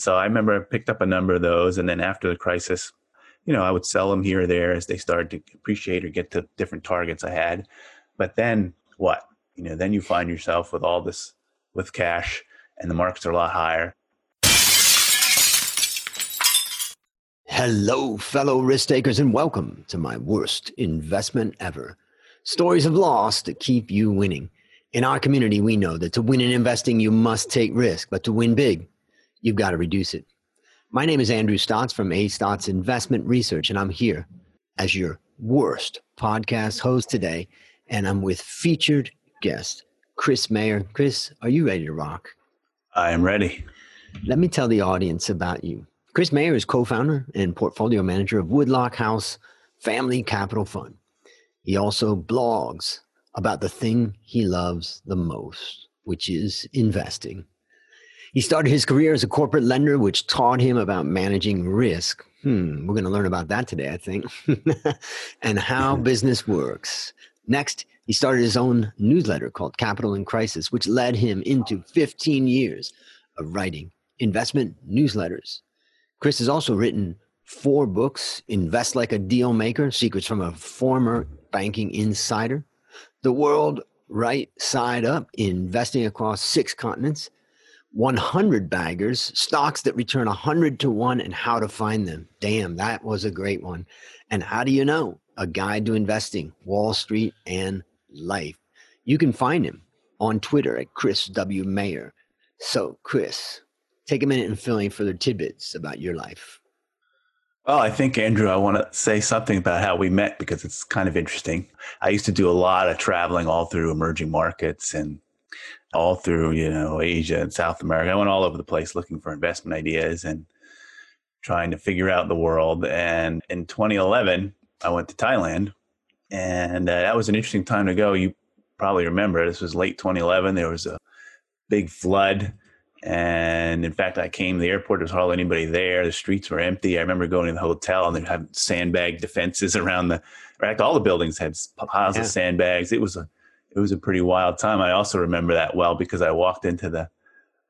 So I remember I picked up a number of those. And then after the crisis, you know, I would sell them here or there as they started to appreciate or get to different targets I had. But then what? You know, then you find yourself with all this with cash and the markets are a lot higher. Hello, fellow risk takers, and welcome to my worst investment ever. Stories of loss to keep you winning. In our community, we know that to win in investing, you must take risk, but to win big, you've got to reduce it. My name is Andrew Stotz from A Stotz Investment Research, and I'm here as your worst podcast host today. And I'm with featured guest Chris Mayer. Chris, are you ready to rock? I am ready. Let me tell the audience about you. Chris Mayer is co founder and portfolio manager of Woodlock House Family Capital Fund. He also blogs about the thing he loves the most, which is investing. He started his career as a corporate lender, which taught him about managing risk. Hmm, we're going to learn about that today, I think, and how business works. Next, he started his own newsletter called Capital in Crisis, which led him into 15 years of writing investment newsletters Chris has also written four books Invest Like a Deal Maker Secrets from a Former Banking Insider, The World Right Side Up Investing Across Six Continents, 100 Baggers Stocks that Return 100 to 1 and How to Find Them. Damn, that was a great one. And How Do You Know? A Guide to Investing, Wall Street, and Life. You can find him on Twitter at Chris W. Mayer. So, Chris, take a minute and fill in further tidbits about your life. Well, I think, Andrew, I want to say something about how we met because it's kind of interesting. I used to do a lot of traveling all through emerging markets and all through, you know, Asia and South America. I went all over the place looking for investment ideas and trying to figure out the world. And in 2011, I went to Thailand, and uh, that was an interesting time to go. You probably remember this was late 2011. There was a big flood and in fact, I came to the airport. There was hardly anybody there. The streets were empty. I remember going to the hotel and they had sandbag defenses around the. In fact, all the buildings had piles yeah. of sandbags. It was a, it was a pretty wild time. I also remember that well because I walked into the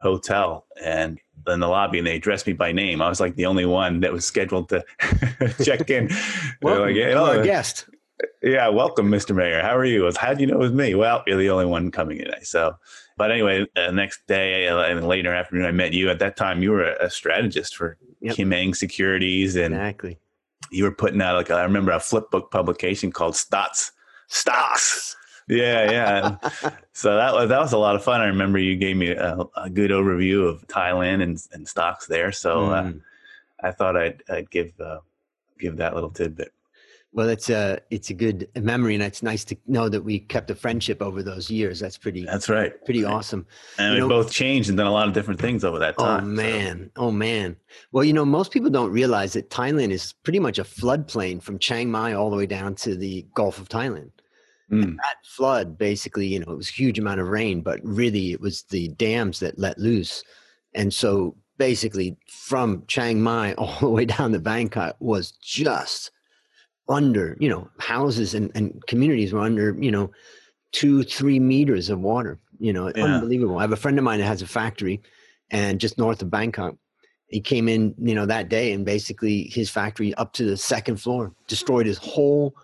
hotel and in the lobby and they addressed me by name. I was like the only one that was scheduled to check in. Welcome, like, hey, guest. Yeah, welcome, Mr. Mayer. How are you? How do you know it was me? Well, you're the only one coming today. So but anyway, the next day uh, and later afternoon, I met you. At that time, you were a strategist for yep. Kim Eng Securities, and exactly. you were putting out like I remember a flip book publication called Stotz Stocks. Yeah, yeah. so that was that was a lot of fun. I remember you gave me a, a good overview of Thailand and, and stocks there. So mm. uh, I thought I'd, I'd give uh, give that little tidbit. Well, it's a it's a good memory, and it's nice to know that we kept a friendship over those years. That's pretty. That's right. Pretty awesome. And you we know, both changed and done a lot of different things over that time. Oh man! So. Oh man! Well, you know, most people don't realize that Thailand is pretty much a floodplain from Chiang Mai all the way down to the Gulf of Thailand. Mm. that flood, basically, you know, it was a huge amount of rain, but really, it was the dams that let loose, and so basically, from Chiang Mai all the way down to Bangkok was just under, you know, houses and, and communities were under, you know, two, three meters of water. You know, yeah. unbelievable. I have a friend of mine that has a factory and just north of Bangkok. He came in, you know, that day and basically his factory up to the second floor, destroyed his whole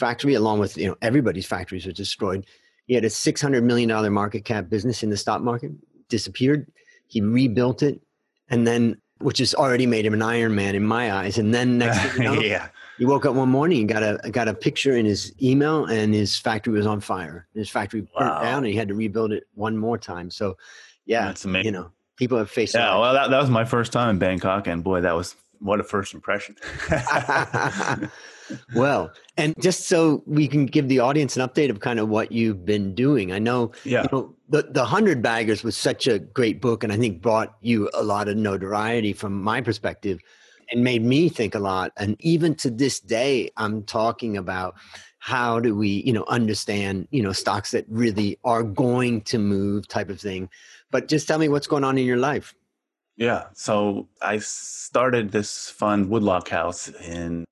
factory along with, you know, everybody's factories were destroyed. He had a $600 million market cap business in the stock market, disappeared. He rebuilt it. And then, which has already made him an Iron Man in my eyes. And then next, you know, yeah he woke up one morning and got a got a picture in his email, and his factory was on fire. His factory burnt wow. down, and he had to rebuild it one more time. So, yeah, that's amazing. You know, people have faced. Yeah, well, that, that was my first time in Bangkok, and boy, that was what a first impression. well, and just so we can give the audience an update of kind of what you've been doing, I know, yeah. you know, the the Hundred Baggers was such a great book, and I think brought you a lot of notoriety from my perspective and made me think a lot. And even to this day, I'm talking about how do we, you know, understand, you know, stocks that really are going to move type of thing. But just tell me what's going on in your life. Yeah. So I started this fund, Woodlock House, in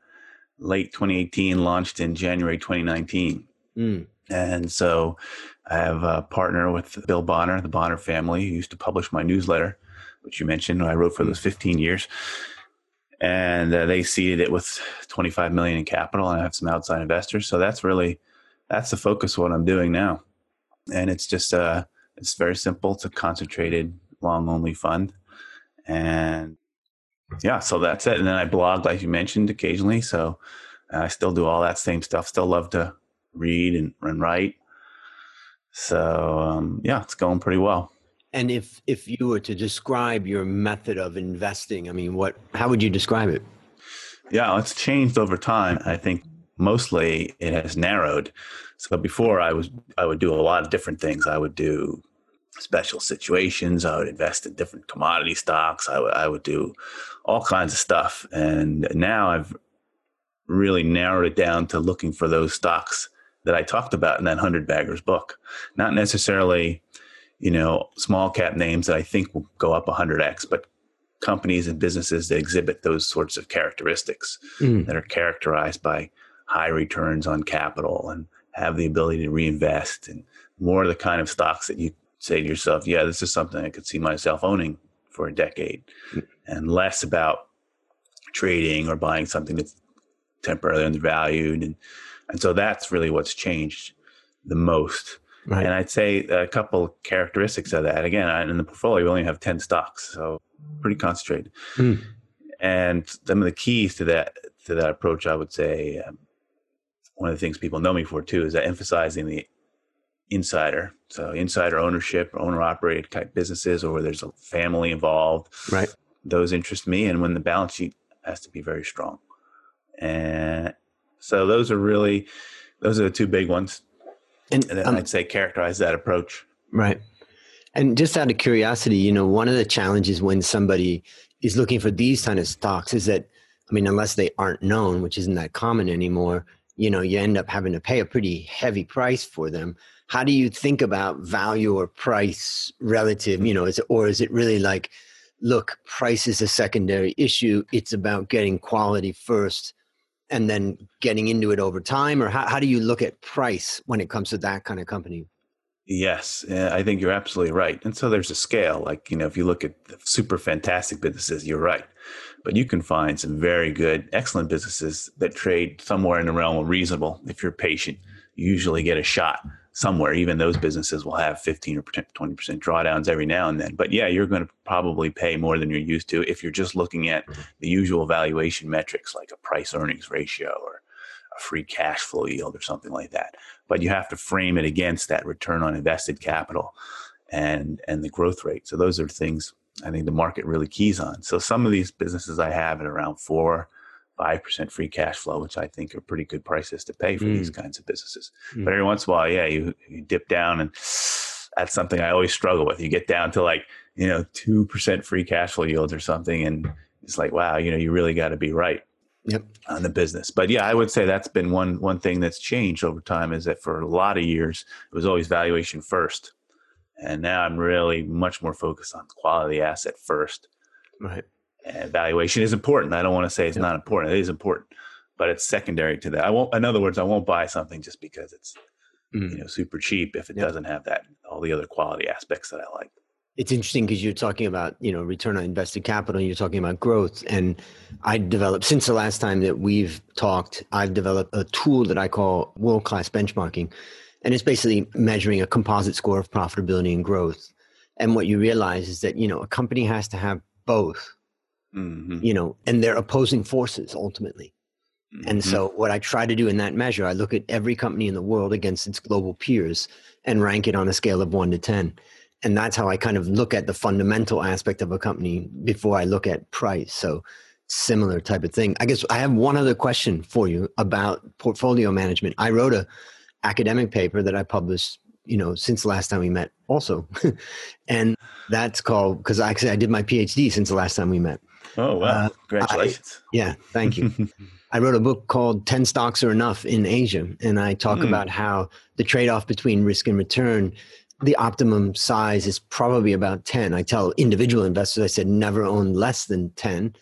late 2018, launched in January 2019. Mm. And so I have a partner with Bill Bonner, the Bonner family, who used to publish my newsletter. which you mentioned. I wrote for those 15 years. And uh, they seeded it with 25 million in capital, and I have some outside investors. So that's really that's the focus of what I'm doing now. And it's just uh, it's very simple. It's a concentrated long only fund, and yeah, so that's it. And then I blog, like you mentioned, occasionally. So I still do all that same stuff. Still love to read and, and write. So um, yeah, it's going pretty well. And if if you were to describe your method of investing, I mean, what how would you describe it? Yeah, it's changed over time. I think mostly it has narrowed. So before I was I would do a lot of different things. I would do special situations. I would invest in different commodity stocks. I would I would do all kinds of stuff. And now I've really narrowed it down to looking for those stocks that I talked about in that hundred baggers book. Not necessarily, you know, small cap names that I think will go up hundred x, but companies and businesses that exhibit those sorts of characteristics mm. that are characterized by high returns on capital and have the ability to reinvest and more of the kind of stocks that you say to yourself, yeah, this is something I could see myself owning for a decade, mm. and less about trading or buying something that's temporarily undervalued. And, and so that's really what's changed the most. Right. And I'd say a couple characteristics of that. Again, in the portfolio, we only have 10 stocks, so pretty concentrated. Mm. And some of the keys to that to that approach, I would say, um, one of the things people know me for too is that emphasizing the insider. So insider ownership, owner operated type businesses, or where there's a family involved. Right. Those interest me, and when the balance sheet has to be very strong. And so those are really those are the two big ones. And, and um, I'd say characterize that approach. Right. And just out of curiosity, you know, one of the challenges when somebody is looking for these kind of stocks is that, I mean, unless they aren't known, which isn't that common anymore, you know, you end up having to pay a pretty heavy price for them how do you think about value or price relative you know is it, or is it really like look price is a secondary issue it's about getting quality first and then getting into it over time or how, how do you look at price when it comes to that kind of company? Yes i think you're absolutely right and so there's a scale like you know if you look at super fantastic businesses you're right but you can find some very good excellent businesses that trade somewhere in the realm of reasonable if you're patient you usually get a shot somewhere. Even those businesses will have 15 or 20% drawdowns every now and then. But yeah, you're going to probably pay more than you're used to if you're just looking at mm-hmm. the usual valuation metrics like a price earnings ratio or a free cash flow yield or something like that. But you have to frame it against that return on invested capital and and the growth rate. So those are things I think the market really keys on. So some of these businesses I have at around four, five percent free cash flow, which I think are pretty good prices to pay for mm. these kinds of businesses. Mm. But every once in a while, yeah, you, you dip down, and that's something I always struggle with. You get down to like you know two percent free cash flow yields or something, and it's like wow, you know, you really got to be right. Yep. on the business. But yeah, I would say that's been one one thing that's changed over time is that for a lot of years it was always valuation first. And now I'm really much more focused on quality asset first. Right valuation is important. I don't want to say it's yeah. not important. It is important, but it's secondary to that. I won't. In other words, I won't buy something just because it's mm. you know super cheap if it yeah. doesn't have that all the other quality aspects that I like. It's interesting because you're talking about you know return on invested capital. You're talking about growth, and I developed since the last time that we've talked. I've developed a tool that I call world class benchmarking, and it's basically measuring a composite score of profitability and growth. And what you realize is that you know a company has to have both mm-hmm. you know, and they're opposing forces ultimately. Mm-hmm. And so, what I try to do in that measure, I look at every company in the world against its global peers and rank it on a scale of one to 10. And that's how I kind of look at the fundamental aspect of a company before I look at price. So, similar type of thing. I guess I have one other question for you about portfolio management. I wrote a academic paper that I published, you know, since the last time we met also. and that's called because actually I did my PhD since the last time we met. Oh, wow. Uh, Congratulations. I, yeah, thank you. I wrote a book called 10 Stocks Are Enough in Asia. And I talk mm. about how the trade off between risk and return, the optimum size is probably about 10. I tell individual investors, I said never own less than 10.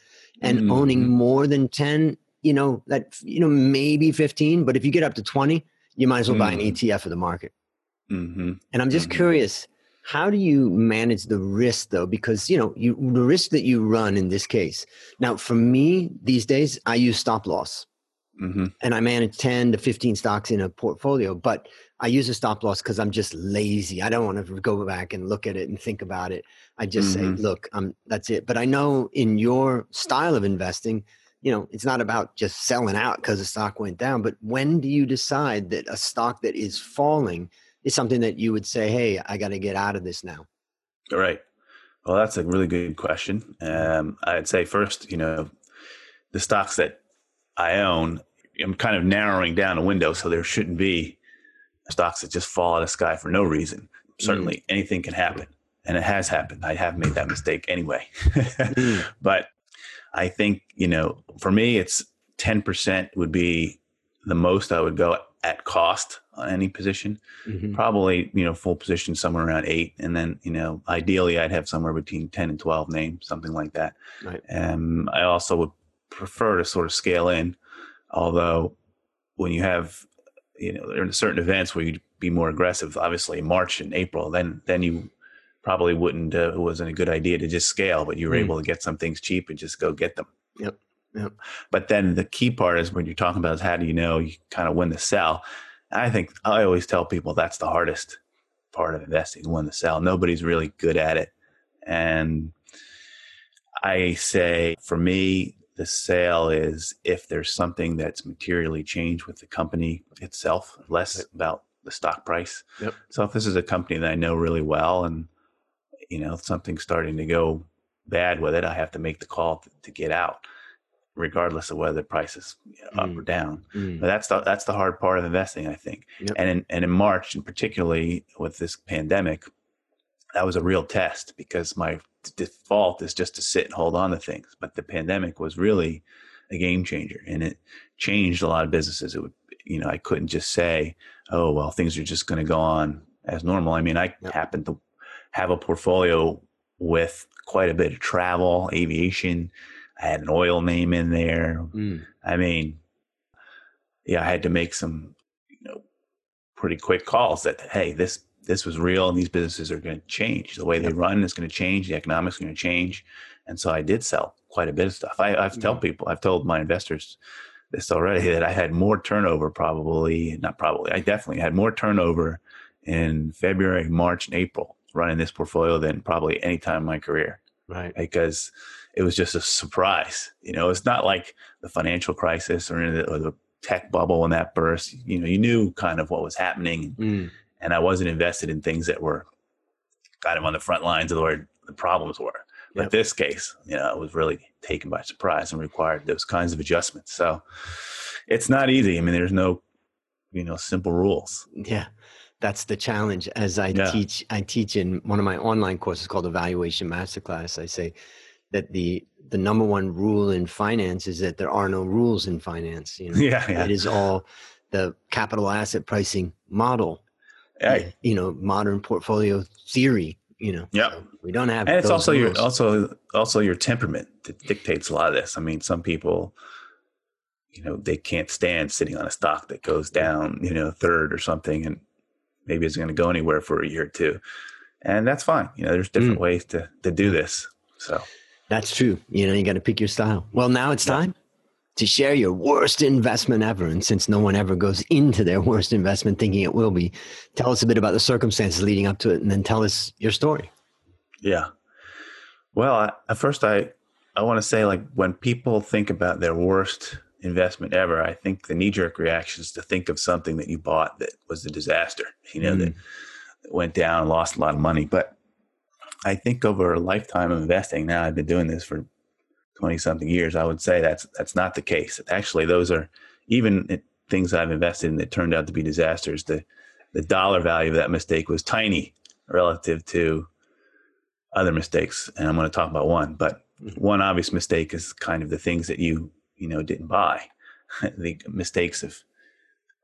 And mm. owning more than 10, you know, that, you know, maybe 15. But if you get up to 20, you might as well mm. buy an mm. ETF of the market. Mm-hmm. And I'm just mm-hmm. curious How do you manage the risk though? Because you know, you the risk that you run in this case. Now, for me these days, I use stop loss. Mm-hmm. And I manage 10 to 15 stocks in a portfolio, but I use a stop loss because I'm just lazy. I don't want to go back and look at it and think about it. I just mm-hmm. say, look, I'm that's it. But I know in your style of investing, you know, it's not about just selling out because the stock went down, but when do you decide that a stock that is falling is something that you would say, hey, I got to get out of this now? All right. Well, that's a really good question. Um, I'd say first, you know, the stocks that I own, I'm kind of narrowing down a window so there shouldn't be stocks that just fall out of the sky for no reason. Certainly, mm. anything can happen, and it has happened. I have made that mistake anyway. mm. But I think you know, for me, it's ten percent would be the most I would go at cost on any position. Mm-hmm. Probably, you know, full position somewhere around eight, and then you know, ideally, I'd have somewhere between ten and twelve names, something like that. Right. Um, I also would prefer to sort of scale in, although when you have you know, there are certain events where you'd be more aggressive. Obviously, March and April, then then you probably wouldn't. Uh, it wasn't a good idea to just scale, but you were mm. able to get some things cheap and just go get them. Yep. Yep. But then the key part is when you're talking about is how do you know you kind of when to sell. I think I always tell people that's the hardest part of investing, when to sell. Nobody's really good at it, and I say for me, the sale is if there's something that's materially changed with the company itself, less about the stock price. Yep. So if this is a company that I know really well and you know something's starting to go bad with it, I have to make the call to, to get out, regardless of whether the price is know, mm. up or down. Mm. But that's the that's the hard part of investing, I think. Yep. And in and in March, and particularly with this pandemic, that was a real test because my default is just to sit and hold on to things. But the pandemic was really a game changer and it changed a lot of businesses. It would, you know, I couldn't just say, oh, well, things are just going to go on as normal. I mean, I yep. happen to have a portfolio with quite a bit of travel, aviation. I had an oil name in there. Mm. I mean, yeah, I had to make some, you know, pretty quick calls that, hey, this this was real and these businesses are going to change. The way they run is going to change. The economics are going to change. And so I did sell quite a bit of stuff. I, have told people, I've told my investors this already that I had more turnover probably, not probably, I definitely had more turnover in February, March, and April running this portfolio than probably any time in my career. Right. Because it was just a surprise. You know, it's not like the financial crisis or the, or the tech bubble when that burst. You know, you knew kind of what was happening. Mm and I wasn't invested in things that were kind of on the front lines of where the problems were. But yep. this case, you know, it was really taken by surprise and required those kinds of adjustments. So it's not easy. I mean, there's no, you know, simple rules. Yeah. That's the challenge. As I yeah. teach, I teach in one of my online courses called Evaluation Masterclass. I say that the the number one rule in finance is that there are no rules in finance. You know, yeah, yeah. it is all the capital asset pricing model Hey. you know, modern portfolio theory. You know, yeah, so we don't have, and it's also rules. your also also your temperament that dictates a lot of this. I mean, some people, you know, they can't stand sitting on a stock that goes down, you know, third or something, and maybe it's going to go anywhere for a year or two, and that's fine. You know, there's different mm. ways to to do this. So that's true. You know, you got to pick your style. Well, now it's time to share your worst investment ever. And since no one ever goes into their worst investment thinking it will be, tell us a bit about the circumstances leading up to it and then tell us your story. Yeah. Well, I, at first, I, I want to say, like, when people think about their worst investment ever, I think the knee jerk reaction is to think of something that you bought that was a disaster, you know, mm. that went down, and lost a lot of money. But I think over a lifetime of investing, now I've been doing this for 20 something years, I would say that's that's not the case. Actually, those are even things I've invested in that turned out to be disasters. The the dollar value of that mistake was tiny relative to other mistakes, and I'm going to talk about one. But mm-hmm. one obvious mistake is kind of the things that you you know didn't buy, the mistakes of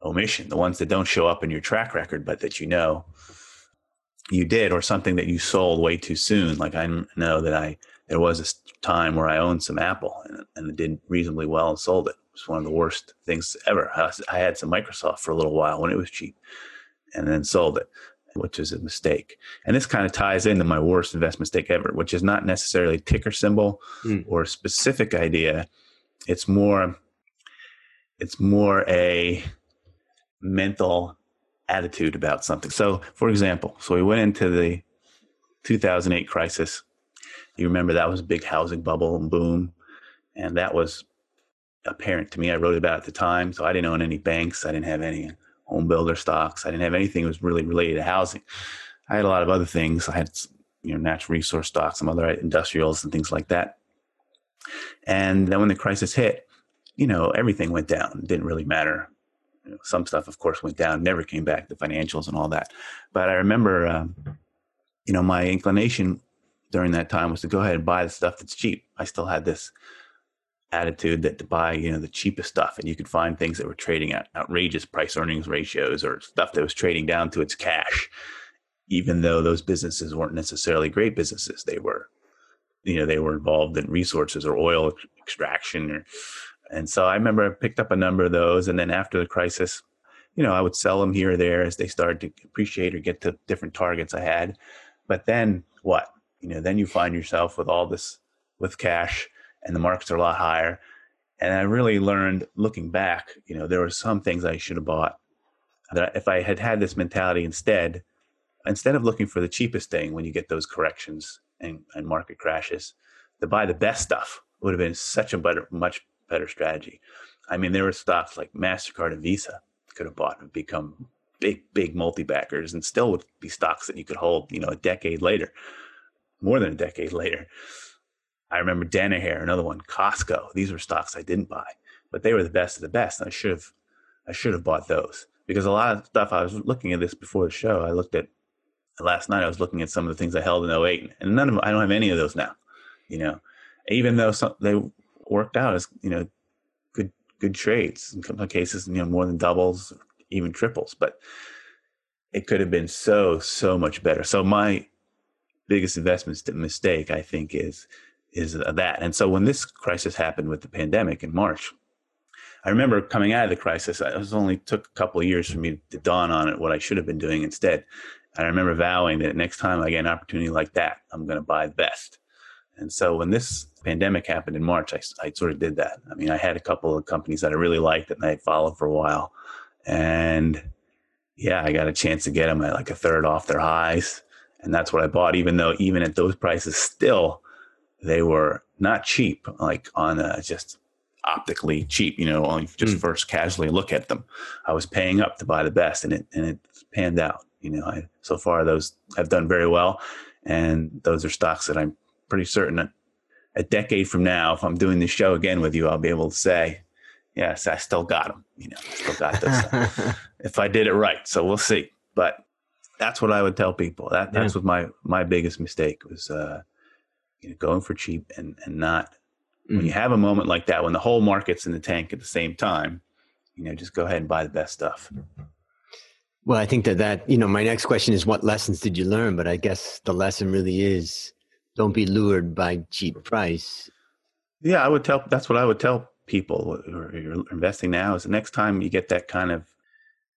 omission, the ones that don't show up in your track record, but that you know you did, or something that you sold way too soon. Like I know that I there was a time where I owned some Apple and, and it did reasonably well and sold it. It was one of the worst things ever. I, I, had some Microsoft for a little while when it was cheap and then sold it. which is a mistake. And this kind of ties into my worst investment mistake ever, which is not necessarily ticker symbol mm. or a specific idea. It's more it's more a mental attitude about something. So, for example, so we went into the 2008 crisis. You remember that was a big housing bubble and boom, and that was apparent to me. I wrote about at the time, so I didn't own any banks. I didn't have any home builder stocks. I didn't have anything that was really related to housing. I had a lot of other things. I had you know natural resource stocks, some other industrials and things like that. And then when the crisis hit, you know everything went down. It didn't really matter you know, some stuff, of course, went down, never came back, the financials and all that. But I remember, um, you know, my inclination during that time was to go ahead and buy the stuff that's cheap. I still had this attitude that to buy, you know, the cheapest stuff, and you could find things that were trading at outrageous price earnings ratios or stuff that was trading down to its cash, even though those businesses weren't necessarily great businesses. They were, you know, they were involved in resources or oil extraction or and so I remember I picked up a number of those. And then after the crisis, you know, I would sell them here or there as they started to appreciate or get to different targets I had. But then what? You know, then you find yourself with all this with cash and the markets are a lot higher. And I really learned looking back, you know, there were some things I should have bought that if I had had this mentality instead, instead of looking for the cheapest thing when you get those corrections and, and market crashes, to buy the best stuff would have been such a better, much better strategy. I mean, there were stocks like MasterCard and Visa could have bought and become big, big multi baggers and still would be stocks that you could hold, you know, a decade later, more than a decade later. I remember Danaher, another one, Costco. These were stocks I didn't buy, but they were the best of the best. And I should have, I should have bought those because a lot of stuff I was looking at this before the show. I looked at last night. I was looking at some of the things I held in 08 and none of them, I don't have any of those now, you know, even though some, they worked out as you know good good trades. In some cases you know more than doubles even triples. But it could have been so so much better. So my biggest investment mistake i think is is uh, that. And so when this crisis happened with the pandemic in march i remember coming out of the crisis it was only took a couple of years for me to dawn on it what i should have been doing instead. And i remember vowing that next time i get an opportunity like that i'm going to buy the best and so when this pandemic happened in March, I, I sort of did that. I mean, I had a couple of companies that I really liked and I followed for a while. And yeah, I got a chance to get them at like a third off their highs. And that's what I bought, even though even at those prices, still they were not cheap, like on a, just optically cheap, you know, only just mm. first casually look at them. I was paying up to buy the best and it, and it panned out. You know, I, so far those have done very well. And those are stocks that I'm pretty certain that a decade from now, if I'm doing this show again with you, I'll be able to say, yes, I still got them. You know, I still got this. if I did it right. So we'll see. But that's what I would tell people. That that's yeah. what my my biggest mistake was. Uh, you know, going for cheap and and not mm. when you have a moment like that when the whole market's in the tank at the same time. You know, just go ahead and buy the best stuff. Well, I think that that you know, my next question is, what lessons did you learn? But I guess the lesson really is don't be lured by cheap price. Yeah, I would tell. That's what I would tell people who are investing now. Is the next time you get that kind of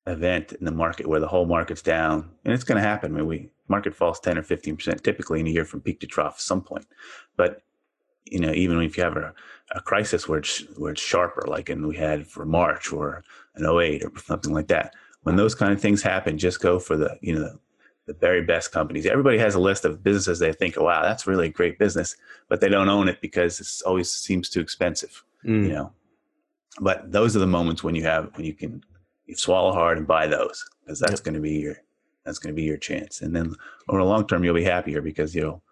event in the market where the whole market's down, and it's going to happen. I mean, we market falls ten or fifteen percent typically in a year from peak to trough at some point. But you know, even if you have a, a crisis where it's where it's sharper, like in we had for March or an 08 or something like that, when those kind of things happen, just go for the you know the very best companies. Everybody has a list of businesses they think, wow, that's really a great business, but they don't own it because it always seems too expensive, mm. you know. But those are the moments when you have when you can you swallow hard and buy those because that's yep. going to be your that's going to be your chance. And then over the long term, you'll be happier because you'll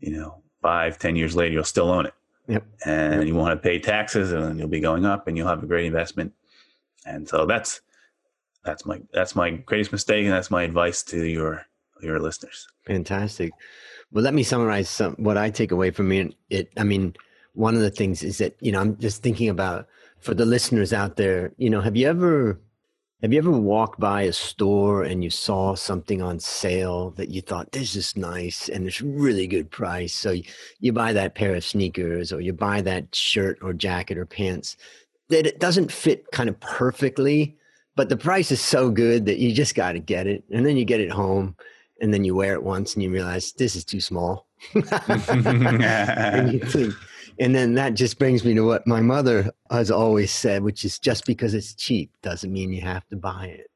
you know five ten years later you'll still own it. Yep. And yep. you want to pay taxes, and you'll be going up, and you'll have a great investment. And so that's that's my that's my greatest mistake, and that's my advice to your your listeners. Fantastic. Well, let me summarize some what I take away from it. It, I mean, one of the things is that you know I'm just thinking about for the listeners out there. You know, have you ever have you ever walked by a store and you saw something on sale that you thought this is nice and it's really good price? So you, you buy that pair of sneakers or you buy that shirt or jacket or pants that it doesn't fit kind of perfectly but the price is so good that you just got to get it. And then you get it home and then you wear it once and you realize this is too small. and you think, and then that just brings me to what my mother has always said, which is just because it's cheap doesn't mean you have to buy it.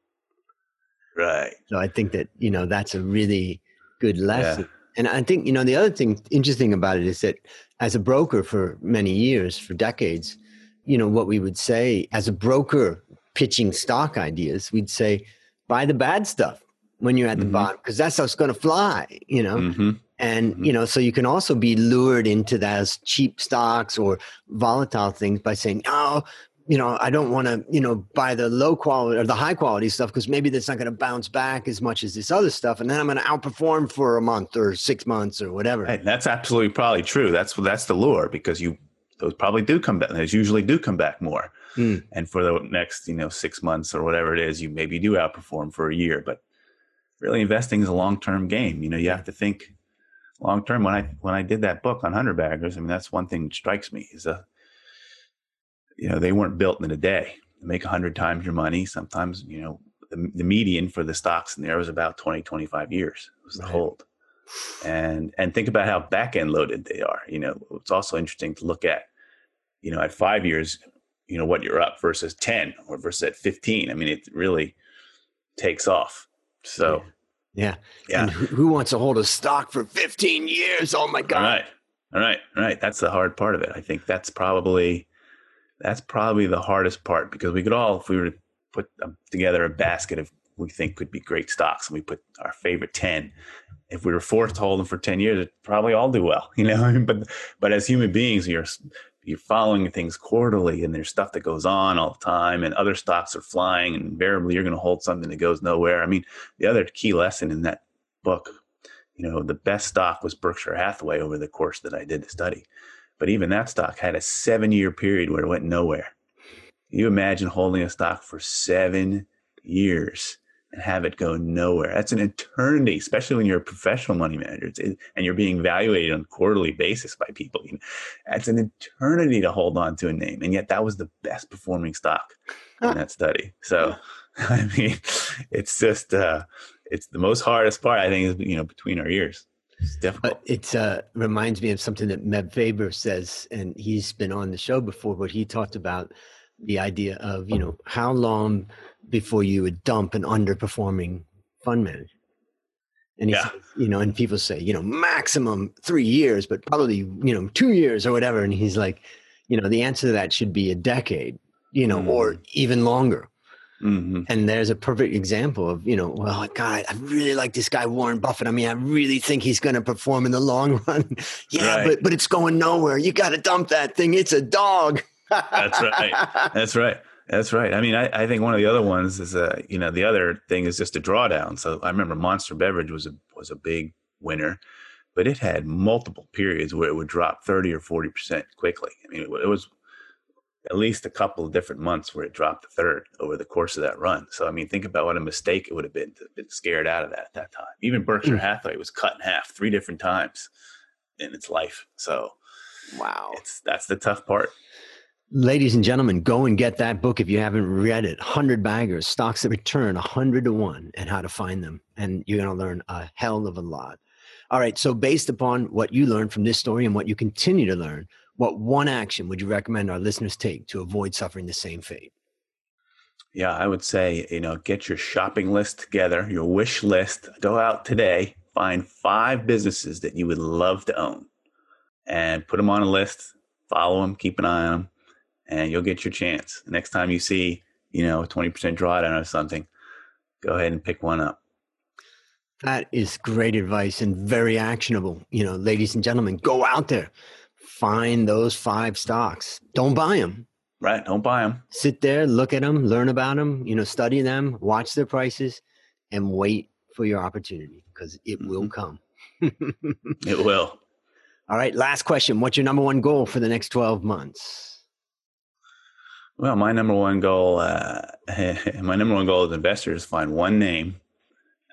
Right. So I think that, you know, that's a really good lesson. Yeah. And I think, you know, the other thing interesting about it is that as a broker for many years, for decades, you know, what we would say as a broker pitching stock ideas, we'd say, buy the bad stuff when you're at the mm-hmm. bottom, because that's what's going to fly, you know? Mm-hmm. And, mm-hmm. you know, so you can also be lured into those cheap stocks or volatile things by saying, oh, you know, I don't want to, you know, buy the low quality or the high quality stuff because maybe that's not going to bounce back as much as this other stuff, and then I'm going to outperform for a month or six months or whatever. Hey, that's absolutely probably true. That's that's the lure because you those probably do come back. Those usually do come back more. Mm. And for the next, you know, six months or whatever it is, you maybe do outperform for a year. But really, investing is a long term game. You know, you have to think long term. When I when I did that book on hundred baggers, I mean, that's one thing that strikes me is a you know, they weren't built in a day. They make a 100 times your money. Sometimes, you know, the, the median for the stocks in there was about 20, 25 years was the right. hold. And and think about how back end loaded they are. You know, it's also interesting to look at, you know, at five years, you know, what you're up versus 10 or versus at 15. I mean, it really takes off. So, yeah. Yeah. yeah. who wants to hold a stock for 15 years? Oh my God. All right. All right. All right. That's the hard part of it. I think that's probably that's probably the hardest part because we could all, if we were to put um, together a basket of we think could be great stocks and we put our favorite 10 if we were forced to hold them for 10 years it'd probably all do well you know but but as human beings you're you're following things quarterly and there's stuff that goes on all the time and other stocks are flying and invariably you're going to hold something that goes nowhere i mean the other key lesson in that book you know the best stock was berkshire hathaway over the course that i did the study but even that stock had a seven year period where it went nowhere. You imagine holding a stock for seven years and have it go nowhere? That's an eternity, especially when you're a professional money manager and you're being evaluated on a quarterly basis by people. You know, that's an eternity to hold on to a name. And yet that was the best performing stock in that study. So, I mean, it's just, uh, it's the most hardest part, I think, is, you know, between our ears. It's difficult. It uh, reminds me of something that Meb Faber says, and he's been on the show before, but he talked about the idea of, you know, how long before you would dump an underperforming fund manager. And he yeah. says, you know, and people say, you know, maximum three years, but probably, you know, two years or whatever. And he's like, you know, the answer to that should be a decade, you know, mm. or even longer. Mm-hmm. And there's a perfect example of, you know, well, God, I really like this guy, Warren Buffett. I mean, I really think he's going to perform in the long run. yeah, right. but, but it's going nowhere. You got to dump that thing. It's a dog. That's right. That's right. That's right. I mean, I, I think one of the other ones is, uh, you know, the other thing is just a drawdown. So I remember Monster Beverage was a, was a big winner, but it had multiple periods where it would drop 30 or 40% quickly. I mean, it, it was at least a couple of different months where it dropped a third over the course of that run. So I mean, think about what a mistake it would have been to been scared out of that at that time. Even Berkshire mm. Hathaway was cut in half three different times in its life. So wow, it's that's the tough part. Ladies and gentlemen, go and get that book if you haven't read it. 100 Baggers, Stocks That Return 100 to 1, and how to find them. And you're going to learn a hell of a lot. All right, so based upon what you learned from this story and what you continue to learn, what one action would you recommend our listeners take to avoid suffering the same fate? Yeah, I would say, you know, get your shopping list together, your wish list. Go out today, find five businesses that you would love to own and put them on a list, follow them, keep an eye on them, and you'll get your chance. Next time you see, you know, a 20% drawdown or something, go ahead and pick one up. That is great advice and very actionable. You know, ladies and gentlemen, go out there, find those five stocks. Don't buy them. Right. Don't buy them. Sit there, look at them, learn about them, you know, study them, watch their prices, and wait for your opportunity because it mm-hmm. will come. it will. All right. Last question. What's your number one goal for the next 12 months? Well, my number one goal, uh, my number one goal as an investor is find one name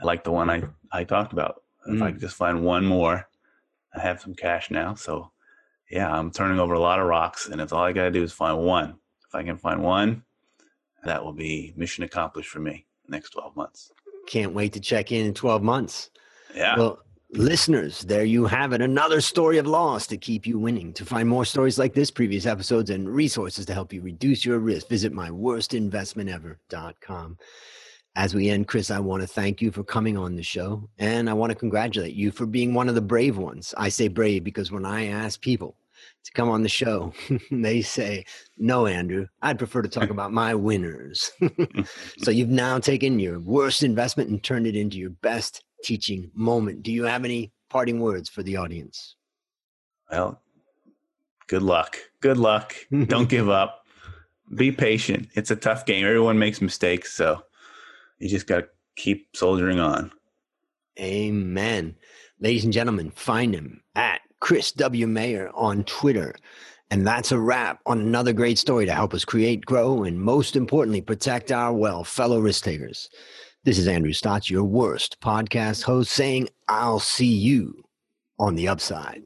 like the one I, I talked about. If I mm. could just find one more, I have some cash now. So yeah, I'm turning over a lot of rocks, and it's all I got to do is find one. If I can find one, that will be mission accomplished for me next 12 months. Can't wait to check in in 12 months. Yeah. Well, listeners, there you have it. Another story of loss to keep you winning. To find more stories like this, previous episodes, and resources to help you reduce your risk, visit myworstinvestmentever.com. As we end, Chris, I want to thank you for coming on the show. And I want to congratulate you for being one of the brave ones. I say brave because when I ask people to come on the show, they say, No, Andrew, I'd prefer to talk about my winners. so you've now taken your worst investment and turned it into your best teaching moment. Do you have any parting words for the audience? Well, good luck. Good luck. Don't give up. Be patient. It's a tough game. Everyone makes mistakes. So you just got to keep soldiering on. Amen. Ladies and gentlemen, find him at Chris W. Mayer on Twitter. And that's a wrap on another great story to help us create, grow, and most importantly, protect our wealth, fellow risk takers. This is Andrew Stotz, your worst podcast host, saying, I'll see you on the upside.